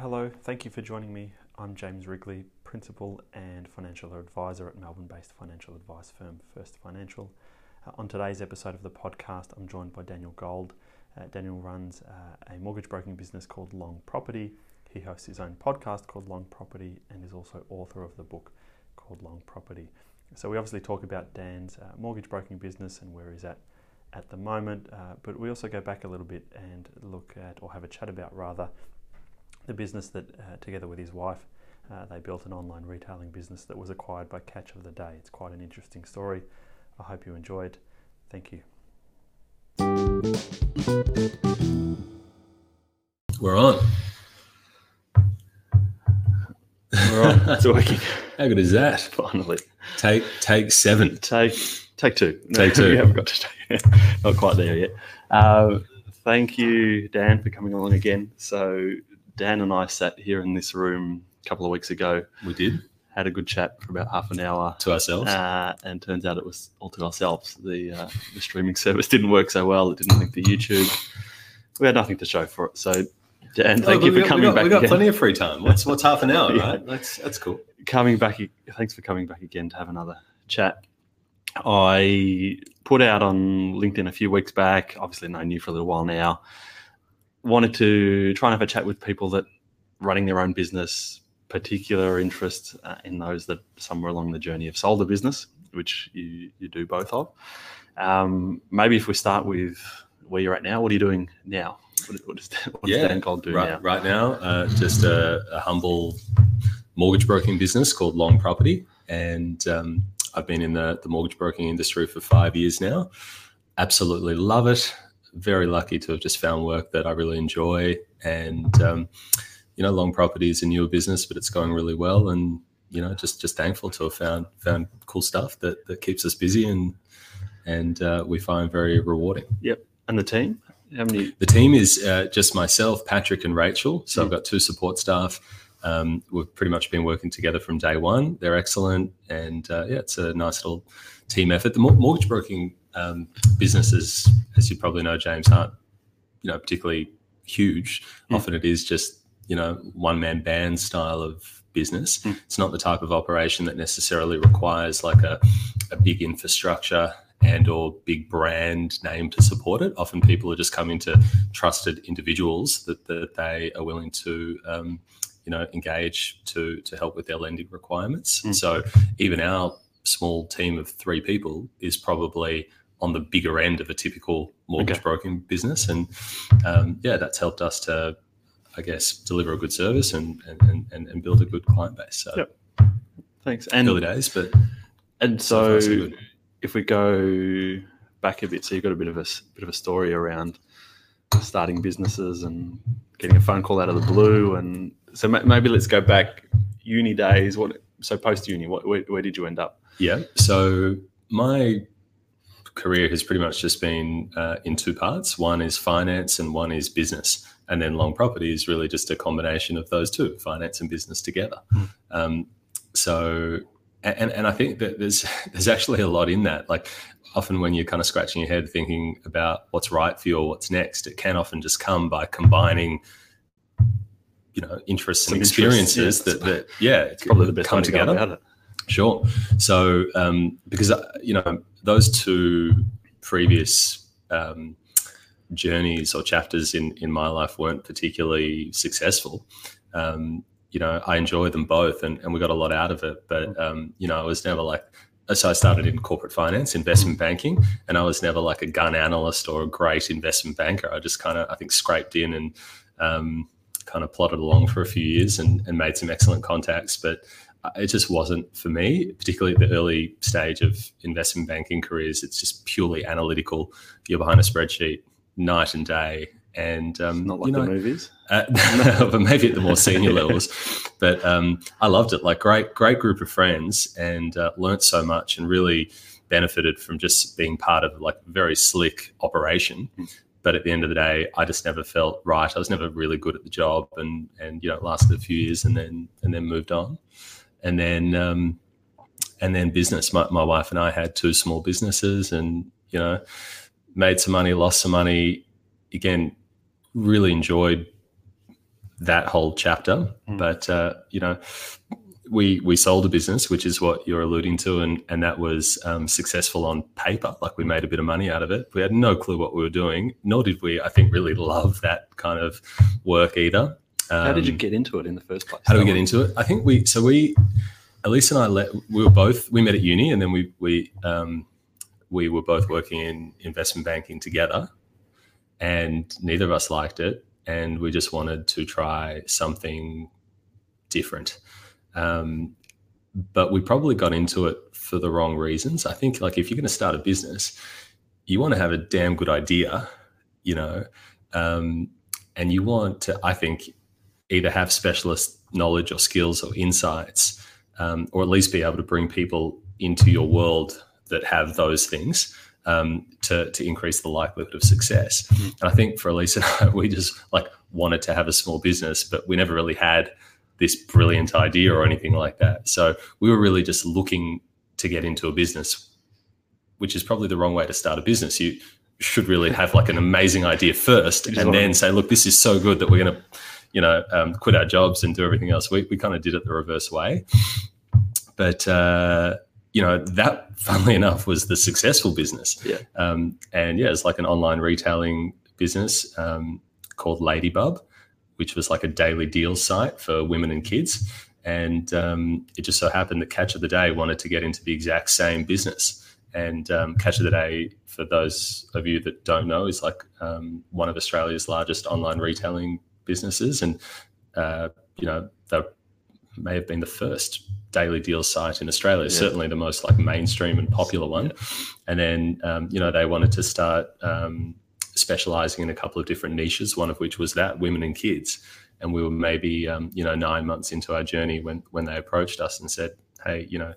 Hello, thank you for joining me. I'm James Wrigley, Principal and Financial Advisor at Melbourne based financial advice firm First Financial. Uh, on today's episode of the podcast, I'm joined by Daniel Gold. Uh, Daniel runs uh, a mortgage broking business called Long Property. He hosts his own podcast called Long Property and is also author of the book called Long Property. So, we obviously talk about Dan's uh, mortgage broking business and where he's at at the moment, uh, but we also go back a little bit and look at, or have a chat about rather, the business that, uh, together with his wife, uh, they built an online retailing business that was acquired by Catch of the Day. It's quite an interesting story. I hope you enjoyed. Thank you. We're on. We're on. It's working. How good is that? Finally. Take take seven. Take take two. Take two. we haven't got to take, not quite there yet. Uh, thank you, Dan, for coming along again. So Dan and I sat here in this room a couple of weeks ago, We did had a good chat for about half an hour, to ourselves. uh, and turns out it was all to ourselves. The uh, the streaming service didn't work so well. It didn't link to YouTube. We had nothing to show for it. So, Dan, Oh, thank but you for got, coming we got, back We got again. plenty of free time. What's what's half an hour, Yeah. right? That's that's cool. coming back. Thanks for coming back again to have another chat. I put out on LinkedIn a few weeks back. Obviously, known you for a little while now. Wanted to try and have a chat with people that running their own business, particular interest uh, in those that somewhere along the journey have sold a business, which you you do both of. Um, maybe if we start with where you're at now, what are you doing now? What, what does, what does Dan Gold do right, now? right now, uh, just a, a humble mortgage broking business called Long Property, and um, I've been in the, the mortgage broking industry for five years now. Absolutely love it. Very lucky to have just found work that I really enjoy, and um, you know, Long Property is a newer business, but it's going really well, and you know, just just thankful to have found found cool stuff that that keeps us busy and and uh, we find very rewarding. Yep. And the team? How many? The team is uh, just myself, Patrick, and Rachel. So Mm. I've got two support staff. Um, we've pretty much been working together from day one. They're excellent, and uh, yeah, it's a nice little team effort. The mortgage broking um, businesses, as you probably know, James, aren't you know particularly huge. Mm. Often it is just you know one man band style of business. Mm. It's not the type of operation that necessarily requires like a, a big infrastructure and or big brand name to support it. Often people are just coming to trusted individuals that, that they are willing to um, you know engage to to help with their lending requirements. Mm. So even our small team of three people is probably on the bigger end of a typical mortgage Okay. broking business, and um, yeah, that's helped us to, I guess, deliver a good service and and, and, and build a good client base. So Yep. Thanks. And early days, but And So so, far, so good. if we go back a bit, so you've got a bit of a bit of a story around starting businesses and getting a phone call out of the blue, and so ma- maybe let's go back uni days. What so post uni? What where, where did you end up? Yeah. So my career has pretty much just been uh, in two parts. One is finance, and one is business. And then long property is really just a combination of those two, finance and business together. Mm. Um, so, and and I think that there's there's actually a lot in that. Like often when you're kind of scratching your head thinking about what's right for you or what's next, it can often just come by combining. You know, interests Some and interests, experiences yeah. that, that, yeah, It's probably the best come way to go together. about it. Sure. So, um, because uh, you know those two previous um, journeys or chapters in in my life weren't particularly successful. Um, you know, I enjoy them both, and, and we got a lot out of it. But um, you know, I was never like. So I started in corporate finance, investment banking, and I was never like a gun analyst or a great investment banker. I just kind of, I think, scraped in and um, kind of plodded along for a few years and, and made some excellent contacts. But uh, it just wasn't for me, particularly at the early stage of investment banking careers. It's just purely analytical. You're behind a spreadsheet night and day. And um, Not like you know, the movies. uh, but maybe at the more senior levels. But um, I loved it. Like great, great group of friends, and uh, learnt so much, and really benefited from just being part of like a very slick operation. Mm. But at the end of the day, I just never felt right. I was never really good at the job, and and you know, it lasted a few years, and then and then moved on, and then um, and then business. My, my wife and I had two small businesses, and you know, made some money, lost some money. Again, really enjoyed that whole chapter. Mm. But uh, you know, we we sold a business, which is what you're alluding to, and and that was um, successful on paper. Like we made a bit of money out of it. We had no clue what we were doing, nor did we, I think, really love that kind of work either. How did you Um, get into it in the first place? how do we get into it? I think we so we Elise and I let we were both we met at uni and then we we um, we were both working in investment banking together, and neither of us liked it, and we just wanted to try something different. Um, but we probably got into it for the wrong reasons. I think like if you're going to start a business, you want to have a damn good idea, you know, um, and you want to. I think either have specialist knowledge or skills or insights, um, or at least be able to bring people into your world that have those things um, to, to increase the likelihood of success. And I think for Elise and I, we just like wanted to have a small business, but we never really had this brilliant idea or anything like that. So we were really just looking to get into a business, which is probably the wrong way to start a business. You should really have like an amazing idea first and then say, look, this is so good that we're going to you know, um, quit our jobs and do everything else. We, we kind of did it the reverse way. But, uh, you know, that, funnily enough, was the successful business. Yeah. Um, and yeah, it's like an online retailing business um, called Ladybub, which was like a daily deals site for women and kids. And um, it just so happened that Catch of the Day wanted to get into the exact same business. And um, Catch of the Day, for those of you that don't know, is like um, one of Australia's largest online retailing businesses, and uh, you know they may have been the first daily deal site in Australia. Yeah. Certainly the most like mainstream and popular one. And then um, you know they wanted to start um, specializing in a couple of different niches. One of which was that women and kids. And we were maybe um, you know nine months into our journey when when they approached us and said, "Hey, you know,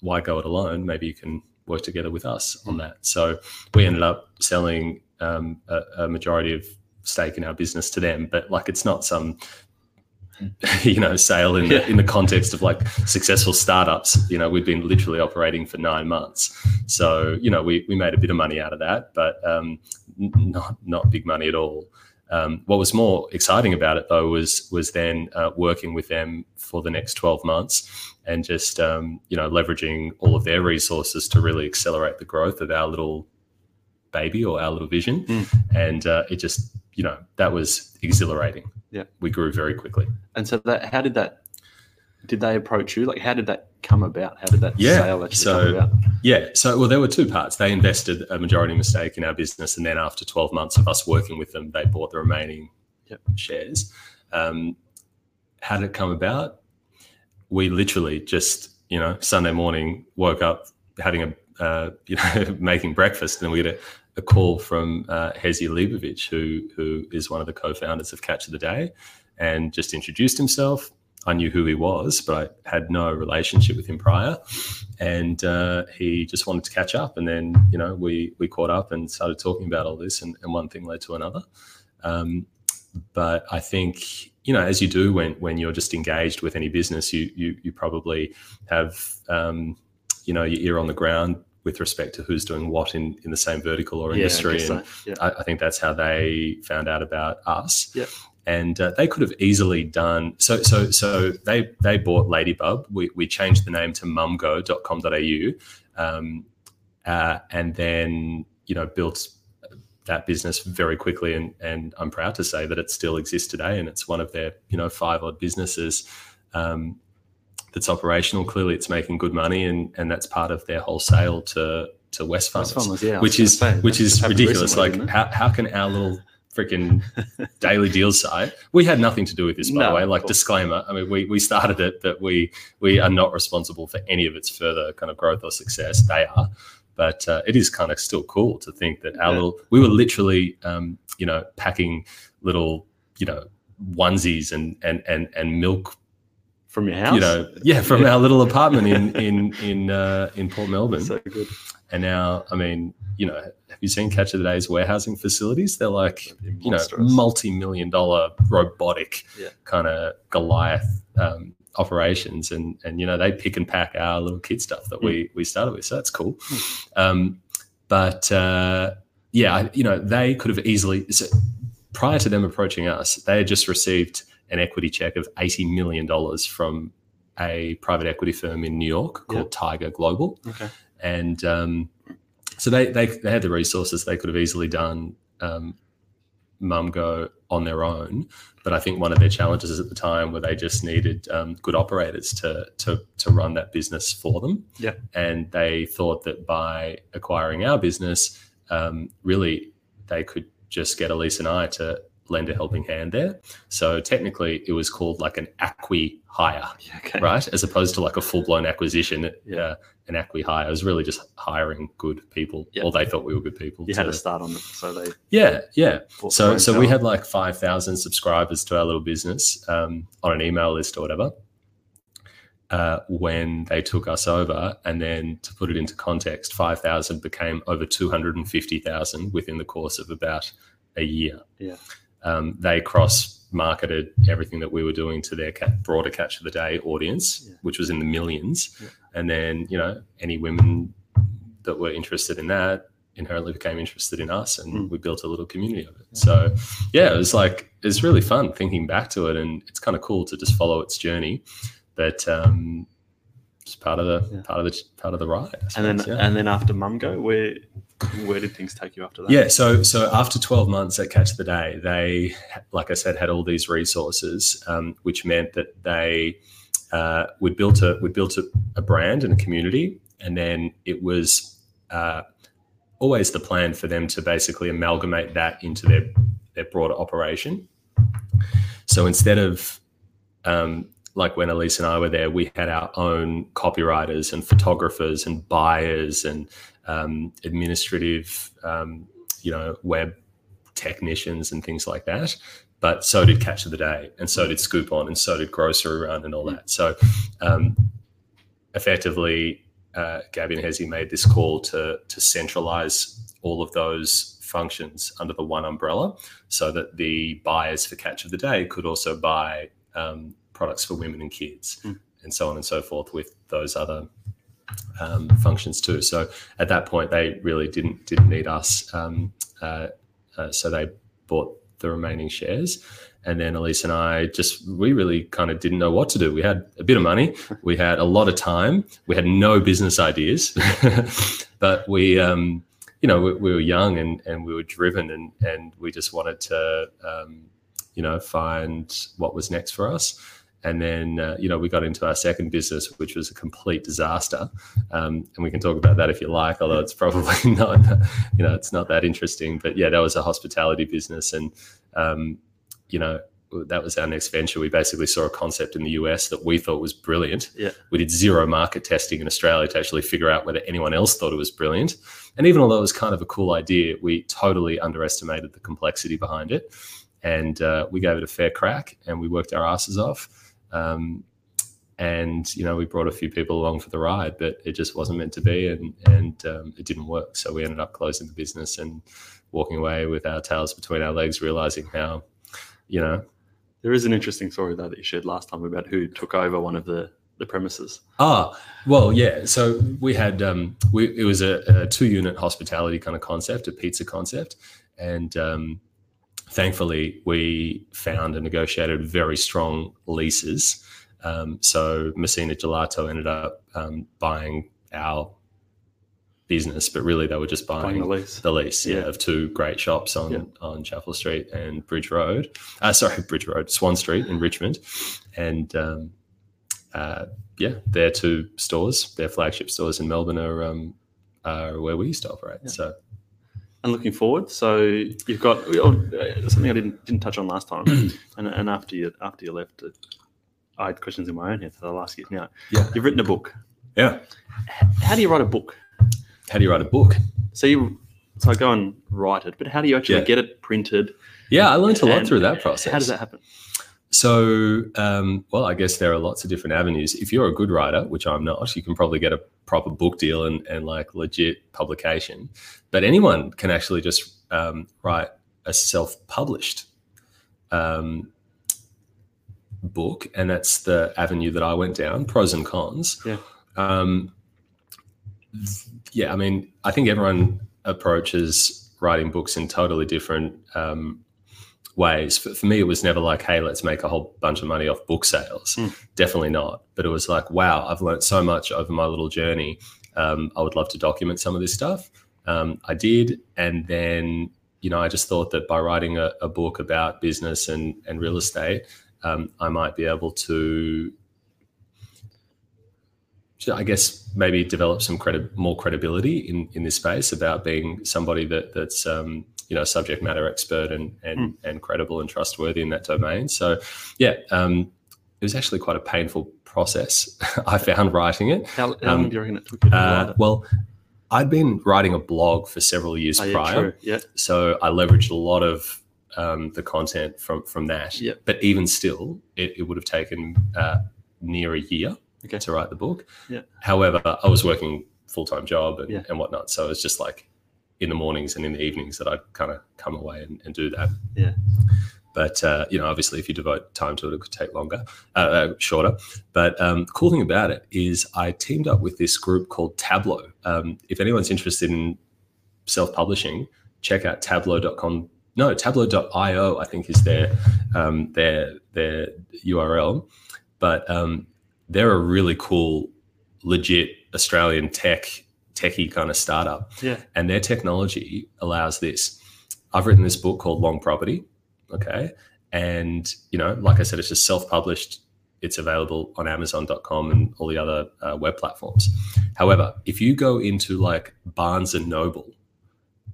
why go it alone? Maybe you can work together with us on that." So we ended up selling um, a, a majority of stake in our business to them, but like it's not some you know sale in the Yeah. in the context of like successful startups. You know, we've been literally operating for nine months, so you know we we made a bit of money out of that, but um, not not big money at all. Um, what was more exciting about it though was was then uh, working with them for the next twelve months and just um, you know leveraging all of their resources to really accelerate the growth of our little baby or our little vision Mm. and uh, it just you know that was exhilarating Yeah. we grew very quickly And so that, how did that? Did they approach you? Like, how did that come about? How did that Yeah, sale actually so- come about? yeah so well there were two parts they invested a majority mistake in our business and then after 12 months of us working with them they bought the remaining Yep. shares um, how did it come about we literally just you know sunday morning woke up having a uh, you know making breakfast and we get a, a call from uh, Hezi Leibovich, who who is one of the co-founders of Catch of the Day, and just introduced himself. I knew who he was, but I had no relationship with him prior, and uh, he just wanted to catch up. And then you know we we caught up and started talking about all this, and, and one thing led to another. Um, but I think you know, as you do when when you're just engaged with any business, you you you probably have um, you know your ear on the ground with respect to who's doing what in in the same vertical or Yeah, I industry. and so. Yeah. I, I think that's how they found out about us. Yep. And uh, they could have easily done so. So so they they bought Ladybub. We we changed the name to mumgo.com.au, um, uh, and then you know built that business very quickly. And and I'm proud to say that it still exists today, and it's one of their you know five odd businesses. Um, that's operational. Clearly, it's making good money, and and that's part of their wholesale to to West That's Farmers yeah, which is say, which is ridiculous. recently, Like how, how can our little freaking daily deal site? We had nothing to do with this, by No, the way. Like disclaimer. I mean, we we started it, but we we are not responsible for any of its further kind of growth or success. They are. But uh, it is kind of still cool to think that our Yeah. little, we were literally, um, you know, packing little, you know, onesies and and and and milk from your house. you know, yeah, from our little apartment in in in uh, in Port Melbourne. so good. and now, I mean, you know, have you seen Catch of the Day's warehousing facilities? They're like, you know, multi-million dollar robotic Yeah. kind of Goliath um, operations, and and you know they pick and pack our little kid stuff that we we started with, so that's cool. Um, but uh, yeah, you know, they could have easily. So prior to them approaching us, they had just received an equity check of eighty million dollars from a private equity firm in New York called Tiger Global, Okay. and um, so they, they they had the resources. They could have easily done um, Mumgo on their own, but I think one of their challenges at the time were they just needed um, good operators to to to run that business for them. Yeah. and they thought that by acquiring our business, um, really they could just get Elise and I to lend a helping hand there. So technically, it was called like an acqui hire Yeah, okay. right? As opposed to like a full blown acquisition, Yeah. uh, an acqui hire. It was really just hiring good people, Yeah. or they thought we were good people. You had to- to start on it, so they. yeah, yeah. So, so we had like five thousand subscribers to our little business um, on an email list or whatever. Uh, when they took us over, and then to put it into context, five thousand became over two hundred and fifty thousand within the course of about a year. Yeah. Um, they cross marketed everything that we were doing to their broader catch of the day audience, Yeah. which was in the millions. Yeah. And then, you know, any women that were interested in that inherently became interested in us and Mm. we built a little community of it. So, yeah, it was like, it's really fun thinking back to it and it's kind of cool to just follow its journey. But, um, it's part of the Yeah. part of the part of the ride. I And then, yeah. and then after Mumgo, where where did things take you after that? Yeah, so so after twelve months at Catch the Day, they, like I said, had all these resources, um, which meant that they uh, would built a would built a, a brand and a community, and then it was uh, always the plan for them to basically amalgamate that into their their broader operation. So instead of um, like when Elise and I were there, we had our own copywriters and photographers and buyers and um, administrative, um, you know, web technicians and things like that. But so did Catch of the Day, and so did Scoop On, and so did Grocery Run, and all that. So, um, effectively, uh, Gabby and Hezi made this call to to centralize all of those functions under the one umbrella, so that the buyers for Catch of the Day could also buy um, products for women and kids, Mm. and so on and so forth with those other um, functions too. So at that point, they really didn't didn't need us. Um, uh, uh, so they bought the remaining shares, and then Elise and I just we really kind of didn't know what to do. We had a bit of money, we had a lot of time, we had no business ideas, but we. Um, you know, we, we were young and, and we were driven, and, and we just wanted to, um, you know, find what was next for us. And then, uh, you know, we got into our second business, which was a complete disaster. Um, and we can talk about that if you like, although it's probably not, you know, it's not that interesting. But yeah, that was a hospitality business. And, um, you know, that was our next venture. We basically saw a concept in the US that we thought was brilliant. Yeah. We did zero market testing in Australia to actually figure out whether anyone else thought it was brilliant. And even although it was kind of a cool idea, we totally underestimated the complexity behind it. And uh, we gave it a fair crack and we worked our asses off. Um, and you know we brought a few people along for the ride, but it just wasn't meant to be, and and um, it didn't work. So we ended up closing the business and walking away with our tails between our legs, realizing how, you know, There is an interesting story though that you shared last time about who took over one of the the premises. Ah, well, yeah. So we had um, we it was a, a two unit hospitality kind of concept, a pizza concept, and um, thankfully we found and negotiated very strong leases. Um, so Messina Gelato ended up um, buying our business, but really they were just Buying buying the lease. the lease yeah, Yeah. of two great shops on Yeah. on Chapel Street and Bridge Road. Uh, sorry, Bridge Road, Swan Street in Richmond, and um, uh, yeah, their two stores, their flagship stores in Melbourne are um, are where we used to operate. So And looking forward, so you've got oh, something I didn't didn't touch on last time, and, and after you after you left, uh, I had questions in my own head, so I'll ask you now. Yeah. You've written a book. yeah, How do you write a book? how do you write a book? So you, so I go and write it, but how do you actually Yeah. get it printed? Yeah, I learned a lot through that process. How does that happen? So, um, well, I guess there are lots of different avenues. If you're a good writer, which I'm not, you can probably get a proper book deal and, and like legit publication. But anyone can actually just um, write a self published um, book. And that's the avenue that I went down pros and cons. Yeah. Um, yeah, I mean, I think everyone approaches writing books in totally different um, ways. For, for me, it was never like, hey, let's make a whole bunch of money off book sales. Mm. Definitely not. But it was like, wow, I've learned so much over my little journey. Um, I would love to document some of this stuff. Um, I did. And then, you know, I just thought that by writing a, a book about business and, and real estate, um, I might be able to I guess maybe develop some credi- more credibility in, in this space about being somebody that that's um, you know subject matter expert and and, Mm. and credible and trustworthy in that domain. So yeah, um, it was actually quite a painful process. I found writing it. How, how Um, long do you reckon it took you to write Uh, it? well, I'd been writing a blog for several years Oh, yeah, prior, true. Yeah. so I leveraged a lot of um, the content from from that. Yep. But even still, it, it would have taken uh, near a year Okay. to write the book. Yeah. However, I was working full time job and, Yeah. and whatnot, so it was just like in the mornings and in the evenings that I'd kind of come away and, and do that. Yeah. But uh, you know, obviously, if you devote time to it, it could take longer, uh, uh, shorter. But um, the cool thing about it is, I teamed up with this group called Tablo. Um, if anyone's interested in self-publishing, check out Tablo.com. No, Tablo.io, I think, is their um, their their URL. But um, they're a really cool, legit Australian tech techie kind of startup Yeah. and their technology allows this. I've written this book called Long Property, okay, and you know, like I said, it's just self-published. It's available on Amazon.com and all the other uh, web platforms. However, if you go into like Barnes and Noble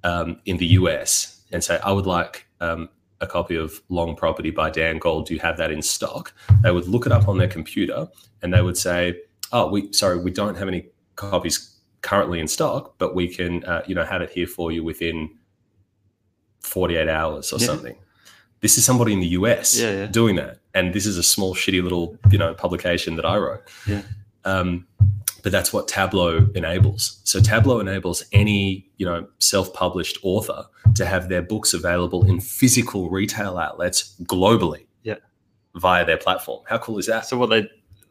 um, in the US and say, "I would like um, a copy of Long Property by Dan Gold. Do you have that in stock?" They would look it up on their computer and they would say, "Oh, we sorry, we don't have any copies currently in stock, but we can uh, you know have it here for you within 48 hours or Yeah. something. This is somebody in the US Yeah, yeah. doing that, and this is a small, shitty little you know publication that I wrote. Yeah. Um, but that's what Tablo enables. So Tablo enables any you know self-published author to have their books available in physical retail outlets globally. Yeah. Via their platform. How cool is that? So what they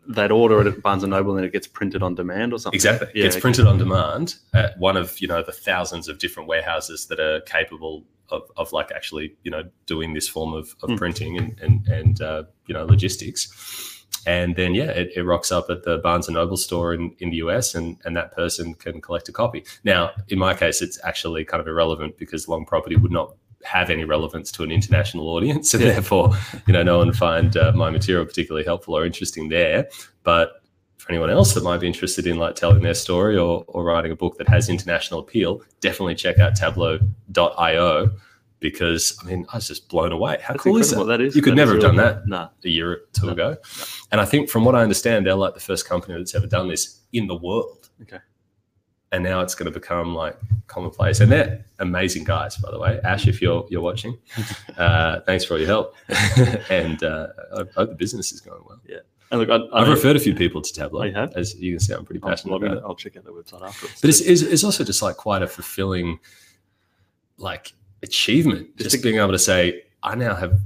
they'd order it at Barnes and Noble and it gets printed on demand or something. Exactly. Yeah, Gets okay. printed on demand at one of, you know, the thousands of different warehouses that are capable of, of like actually, you know, doing this form of, of Hmm. printing and, and, and uh, you know, logistics. And then, yeah, it, it rocks up at the Barnes and Noble store in, in the US and, and that person can collect a copy. Now, in my case, it's actually kind of irrelevant because long property would not have any relevance to an international audience. And therefore, you know, no one find uh, my material particularly helpful or interesting there. But for anyone else that might be interested in like telling their story or, or writing a book that has international appeal, definitely check out tablo.io because I mean, I was just blown away. How That's cool is that? That is. You could never have done that Nah. a year or two No, ago. And I think from what I understand, they're like the first company that's ever done this in the world. Okay. And now it's going to become like commonplace. And they're amazing guys, by the way. Ash, if you're you're watching, uh, thanks for all your help. and uh, I hope the business is going well. Yeah. And look, I, I've referred a few people to Tablo. Oh, you have? As you can see, I'm pretty passionate about it. I'll check out the website afterwards. But it's, it's, it's also just like quite a fulfilling, like achievement. Just Just, being able to say, I now have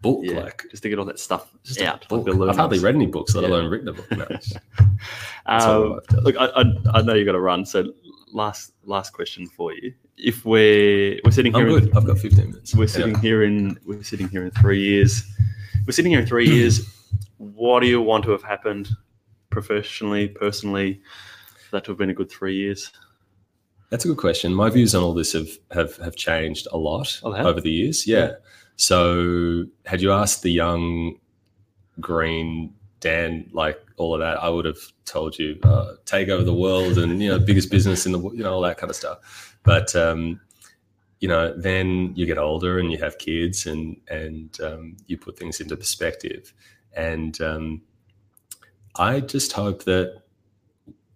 book. yeah, Like just to get all that stuff just out. book. I've hardly read any books, let Yeah. alone written a book. No, Um, look, I, I, I know you've got to run. So last last question for you: If we're we're sitting I'm here, in- I've got 15 minutes. we're Yeah. sitting here in we're sitting here in three years. We're sitting here in three years. What do you want to have happened professionally, personally? That to have been a good three years. That's a good question. My views on all this have have, have changed a lot Oh, over the years. Yeah. So had you asked the young green Dan like all of that, I would have told you uh, take over the world and you know biggest business in the you know all that kind of stuff. But um, you know then you get older and you have kids and and um, you put things into perspective. And um, I just hope that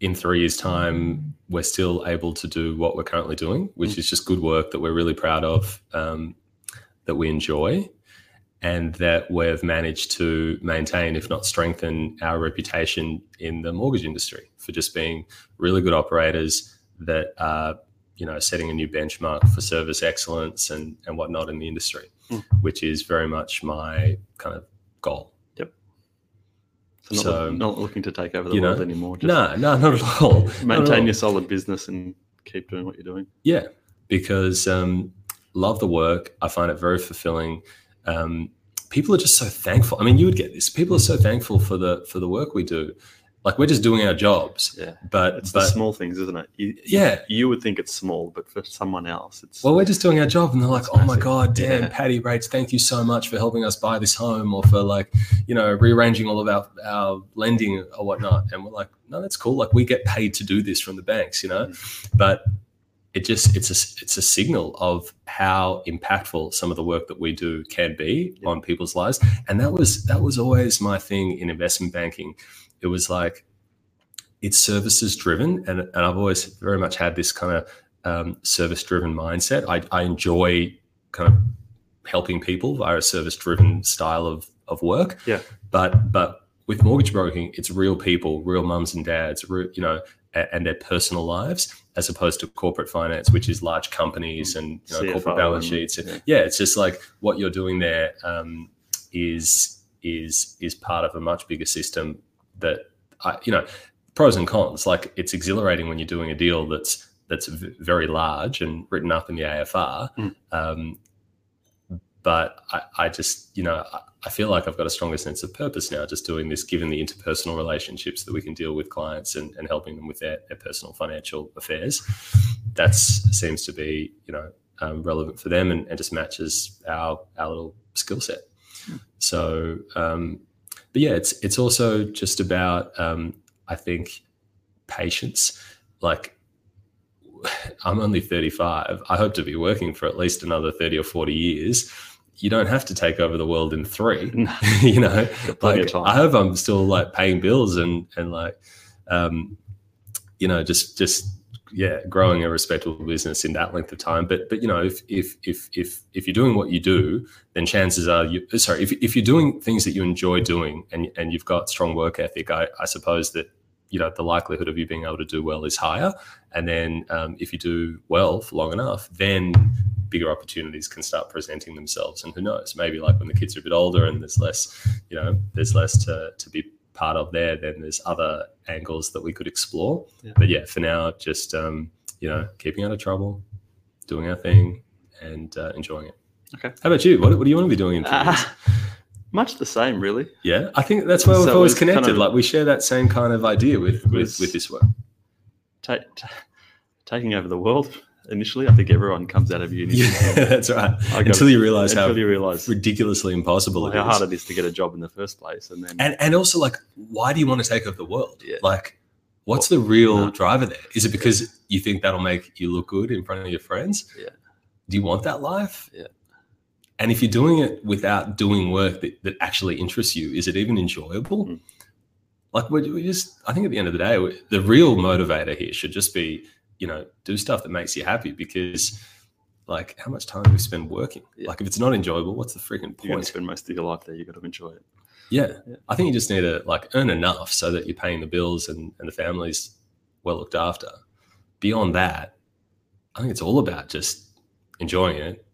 in three years' time, we're still able to do what we're currently doing, which is just good work that we're really proud of, um, that we enjoy, and that we've managed to maintain, if not strengthen, our reputation in the mortgage industry for just being really good operators that are, you know, setting a new benchmark for service excellence and and whatnot in the industry, Mm. which is very much my kind of goal. So not, So, not looking to take over the you know, world anymore. Just No, no, not at all. Not at maintain all. your solid business and keep doing what you're doing. Yeah, because um, love the work. I find it very fulfilling. um, people are just so thankful. I mean, you would get this. People are so thankful for the for the work we do. Like we're just doing our jobs. Yeah. But It's but the small things, isn't it? You, yeah. You would think it's small, but for someone else, it's Well, we're just doing our job, and they're like, "Oh my god, Dan, Yeah. Patty rates, thank you so much for helping us buy this home, or for like, you know, rearranging all of our our lending or whatnot." And we're like, "No, that's cool. Like, we get paid to do this from the banks, you know." But it just it's a it's a signal of how impactful some of the work that we do can be Yeah. on people's lives, and that was that was always my thing in investment banking. It was like it's services driven, and and I've always very much had this kind of um, service driven mindset. I, I enjoy kind of helping people via a service driven style of, of work. Yeah. But but with mortgage broking, it's real people, real mums and dads, re, you know, and, and their personal lives, as opposed to corporate finance, which is large companies and you know, CFO corporate balance and- sheets. yeah. Yeah. it's just like what you're doing there um, is is is part of a much bigger system that I, you know pros and cons. Like it's exhilarating when you're doing a deal that's that's v- very large and written up in the AFR. Mm. Um, but I, I just, you know, I, feel like I've got a stronger sense of purpose now just doing this, given the interpersonal relationships that we can deal with clients and, and helping them with their, their personal financial affairs. That seems to be, you know, um, relevant for them and, and just matches our, our little skill set. So, um, but yeah, it's, it's also just about, um, I think, patience. Like, I'm only 35. I hope to be working for at least another 30 or 40 years. You don't have to take over the world in three. you know, like. I hope I'm still like paying bills and and like, um, you know, just just yeah, growing a respectable business in that length of time. But but you know, if if if if if you're doing what you do, then chances are you sorry if if you're doing things that you enjoy doing and and you've got strong work ethic, I, I suppose that you know the likelihood of you being able to do well is higher. And then um, if you do well for long enough, then bigger opportunities can start presenting themselves. And who knows, maybe like when the kids are a bit older and there's less, you know, there's less to, to be part of there, then there's other angles that we could explore. Yeah. But yeah, for now, just, um, you know, keeping out of trouble, doing our thing and uh, enjoying it. Okay. How about you? What, what do you want to be doing in three years? much the same, really. Yeah, I think that's where we've always it's kind connected. of- like we share that same kind of idea with with, with this work. Ta- ta- taking over the world initially. I think everyone comes out of uni Yeah, that's right. Until you realize how until you realize ridiculously impossible it how is. hard it is to get a job in the first place, and then and and also like why do you want to take over the world Yeah. like what's the real No. driver there is it because you think that'll make you look good in front of your friends Yeah. do you want that life Yeah. and if you're doing it without doing work that, that actually interests you is it even enjoyable Mm. like we just i think at the end of the day the real motivator here should just be you know do stuff that makes you happy because like how much time do we spend working Yeah. like if it's not enjoyable what's the freaking point? you're going to point spend most of your life there. you've got to enjoy it. yeah. Yeah. I think you just need to like earn enough so that you're paying the bills and, and the family's well looked after. Beyond that, I think it's all about just enjoying it.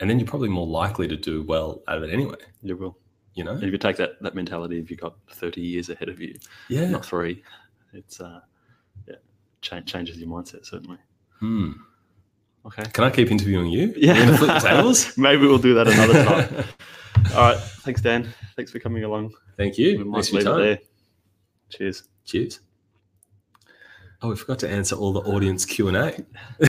And then you're probably more likely to do well out of it anyway, You will. you know? And if you take that that mentality, if you've got 30 years ahead of you, Yeah. not three, it's uh, yeah, cha- changes your mindset certainly. Hmm. Okay. Can I keep interviewing you? Yeah. Flip tables? Maybe we'll do that another time. All right. Thanks, Dan. Thanks for coming along. Thank you. We might leave it there. Cheers. Cheers. Oh, we forgot to answer all the audience Q&A.